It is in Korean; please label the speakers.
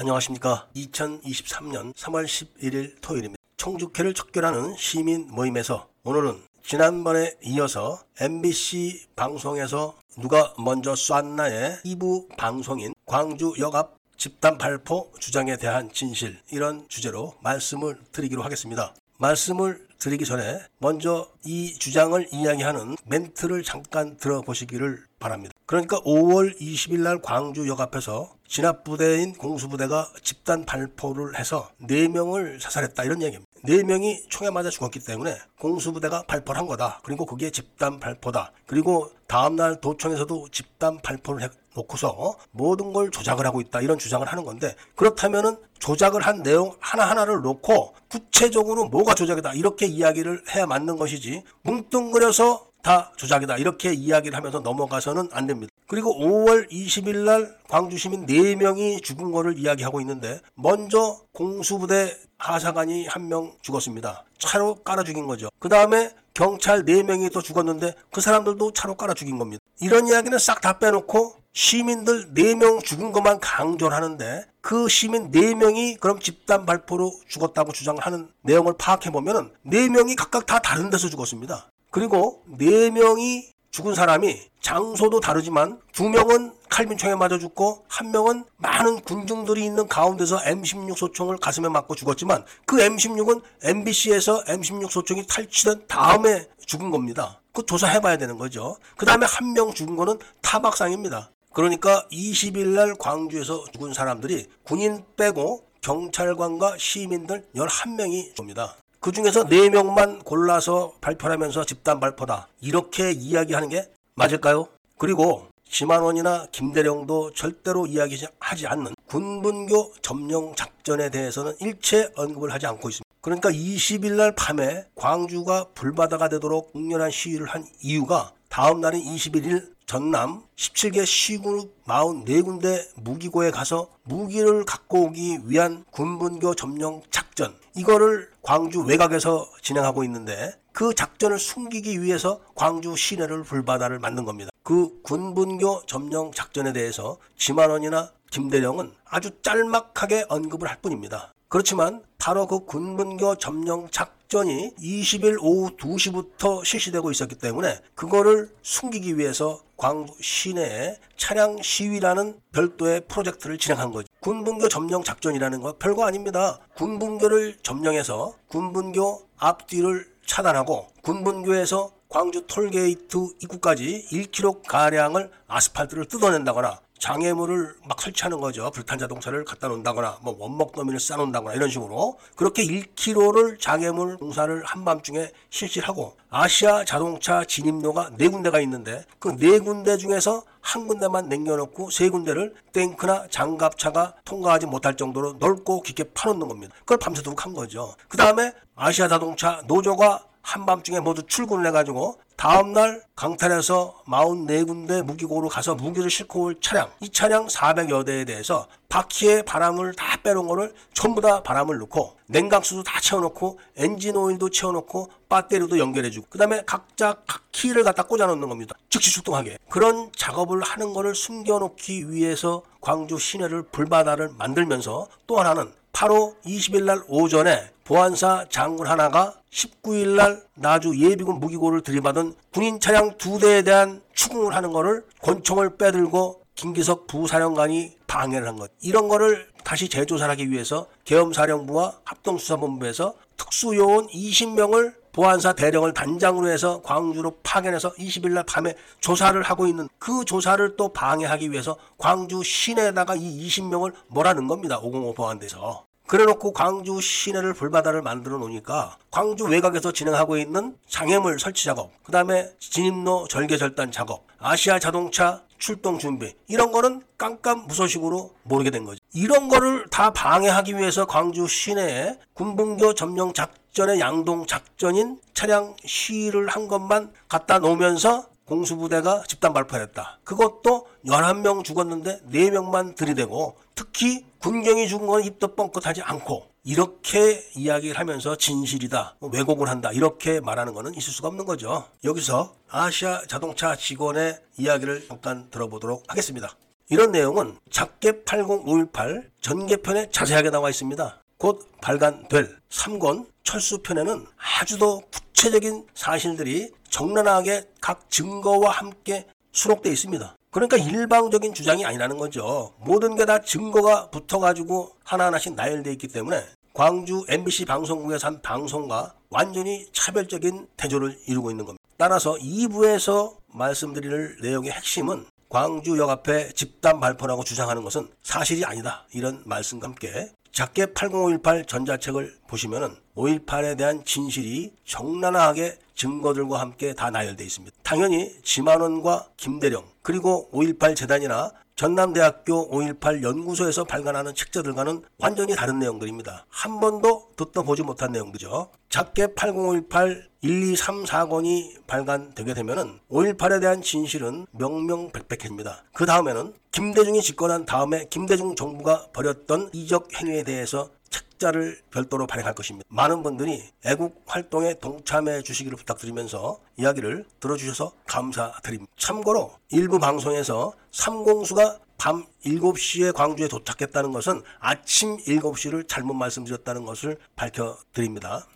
Speaker 1: 안녕하십니까. 2023년 3월 11일 토요일입니다. 청주회를 척결하는 시민 모임에서 오늘은 지난번에 이어서 MBC 방송에서 누가 먼저 쐈나의 2부 방송인 광주 역 앞 집단 발포 주장에 대한 진실 이런 주제로 말씀을 드리기로 하겠습니다. 말씀을 드리기 전에 먼저 이 주장을 이야기하는 멘트를 잠깐 들어보시기를 바랍니다. 그러니까 5월 20일 날 광주 역 앞에서 진압부대인 공수부대가 집단 발포를 해서 4명을 사살했다 이런 얘기입니다. 4명이 총에 맞아 죽었기 때문에 공수부대가 발포를 한 거다. 그리고 그게 집단 발포다. 그리고 다음날 도청에서도 집단 발포를 해놓고서 모든 걸 조작을 하고 있다. 이런 주장을 하는 건데 그렇다면은 조작을 한 내용 하나하나를 놓고 구체적으로 뭐가 조작이다. 이렇게 이야기를 해야 맞는 것이지 뭉뚱그려서 다 조작이다. 이렇게 이야기를 하면서 넘어가서는 안 됩니다. 그리고 5월 20일 날 광주 시민 4명이 죽은 거를 이야기하고 있는데 먼저 공수부대 하사관이 한 명 죽었습니다. 차로 깔아 죽인 거죠. 그 다음에 경찰 4명이 또 죽었는데 그 사람들도 차로 깔아 죽인 겁니다. 이런 이야기는 싹 다 빼놓고 시민들 4명 죽은 것만 강조를 하는데 그 시민 4명이 그럼 집단 발포로 죽었다고 주장을 하는 내용을 파악해보면 4명이 각각 다 다른 데서 죽었습니다. 그리고 4명이 죽은 사람이 장소도 다르지만 두 명은 칼빈총에 맞아 죽고 한 명은 많은 군중들이 있는 가운데서 M16 소총을 가슴에 맞고 죽었지만 그 M16은 MBC에서 M16 소총이 탈취된 다음에 죽은 겁니다. 그 조사해봐야 되는 거죠. 그 다음에 한 명 죽은 거는 타박상입니다. 그러니까 20일 날 광주에서 죽은 사람들이 군인 빼고 경찰관과 시민들 11명이 줍니다. 그 중에서 4명만 골라서 발표하면서 집단 발표다. 이렇게 이야기하는 게 맞을까요? 그리고 심한원이나 김대령도 절대로 이야기하지 않는 군분교 점령 작전에 대해서는 일체 언급을 하지 않고 있습니다. 그러니까 20일 날 밤에 광주가 불바다가 되도록 국렬한 시위를 한 이유가 다음 날인 21일 전남 17개 시군 44군데 무기고에 가서 무기를 갖고 오기 위한 군분교 점령 작전 이거를 광주 외곽에서 진행하고 있는데 그 작전을 숨기기 위해서 광주 시내를 불바다를 만든 겁니다. 그 군분교 점령 작전에 대해서 지만원이나 김대령은 아주 짤막하게 언급을 할 뿐입니다. 그렇지만 바로 그 군분교 점령 작전 이 20일 오후 2시부터 실시되고 있었기 때문에 그거를 숨기기 위해서 광주 시내에 차량 시위라는 별도의 프로젝트를 진행한 거죠. 군분교 점령 작전이라는 거 별거 아닙니다. 군분교를 점령해서 군분교 앞뒤를 차단하고 군분교에서 광주 톨게이트 입구까지 1km 가량을 아스팔트를 뜯어낸다거나 장애물을 막 설치하는 거죠. 불탄 자동차를 갖다 놓는다거나 뭐 원목 더미를 쌓아놓는다거나 이런 식으로 그렇게 1km를 장애물 공사를 한밤중에 실시하고 아시아 자동차 진입로가 네 군데가 있는데 그 네 군데 중에서 한 군데만 남겨놓고 세 군데를 탱크나 장갑차가 통과하지 못할 정도로 넓고 깊게 파놓는 겁니다. 그걸 밤새도록 한 거죠. 그 다음에 아시아 자동차 노조가 한밤중에 모두 출근을 해가지고 다음날 강탈해서 44군데 무기고로 가서 무기를 싣고 올 차량 이 차량 400여 대에 대해서 바퀴에 바람을 다 빼놓은 거를 전부 다 바람을 넣고 냉각수도 다 채워놓고 엔진 오일도 채워놓고 배터리도 연결해주고 그 다음에 각자 각 키를 갖다 꽂아놓는 겁니다. 즉시 출동하게. 그런 작업을 하는 거를 숨겨놓기 위해서 광주 시내를 불바다를 만들면서 또 하나는 8호 20일 날 오전에 보안사 장군 하나가 19일 날 나주 예비군 무기고를 들이받은 군인 차량 두 대에 대한 추궁을 하는 거를 권총을 빼들고 김기석 부사령관이 방해를 한 것. 이런 거를 다시 재조사를 하기 위해서 계엄사령부와 합동수사본부에서 특수요원 20명을 보안사 대령을 단장으로 해서 광주로 파견해서 20일 날 밤에 조사를 하고 있는 그 조사를 또 방해하기 위해서 광주 시내에다가 이 20명을 몰아넣은 겁니다. 505 보안대에서. 그래놓고 광주 시내를 불바다를 만들어 놓으니까 광주 외곽에서 진행하고 있는 장애물 설치 작업, 그 다음에 진입로 절개 절단 작업, 아시아 자동차 출동 준비 이런 거는 깜깜 무소식으로 모르게 된 거죠. 이런 거를 다 방해하기 위해서 광주 시내에 군분교 점령 작전의 양동 작전인 차량 시위를 한 것만 갖다 놓으면서 공수부대가 집단 발표했다. 그것도 11명 죽었는데 4명만 들이대고 특히 군경이 죽은 건 입도 뻥끗하지 않고 이렇게 이야기를 하면서 진실이다, 뭐 왜곡을 한다 이렇게 말하는 것은 있을 수가 없는 거죠. 여기서 아시아 자동차 직원의 이야기를 잠깐 들어보도록 하겠습니다. 이런 내용은 작게 80518 전개편에 자세하게 나와 있습니다. 곧 발간될 3권 철수편에는 아주 더 구체적인 사실들이 적나라하게 각 증거와 함께 수록되어 있습니다. 그러니까 일방적인 주장이 아니라는 거죠. 모든 게 다 증거가 붙어가지고 하나하나씩 나열되어 있기 때문에 광주 MBC 방송국에서 한 방송과 완전히 차별적인 대조를 이루고 있는 겁니다. 따라서 2부에서 말씀드릴 내용의 핵심은 광주역 앞에 집단 발표라고 주장하는 것은 사실이 아니다. 이런 말씀과 함께 작게 80518 전자책을 보시면은 5.18에 대한 진실이 적나라하게 증거들과 함께 다 나열되어 있습니다. 당연히 지만원과 김대령 그리고 5.18 재단이나 전남대학교 5.18 연구소에서 발간하는 책자들과는 완전히 다른 내용들입니다. 한 번도 듣도 보지 못한 내용들이죠. 작게 80518 1, 2, 3, 4권이 발간되게 되면은 5.18에 대한 진실은 명명백백해집니다. 그 다음에는 김대중이 집권한 다음에 김대중 정부가 벌였던 이적 행위에 대해서 책자를 별도로 발행할 것입니다. 많은 분들이 애국 활동에 동참해 주시기를 부탁드리면서 이야기를 들어주셔서 감사드립니다. 참고로 일부 방송에서 삼공수가 밤 7시에 광주에 도착했다는 것은 아침 7시를 잘못 말씀드렸다는 것을 밝혀드립니다.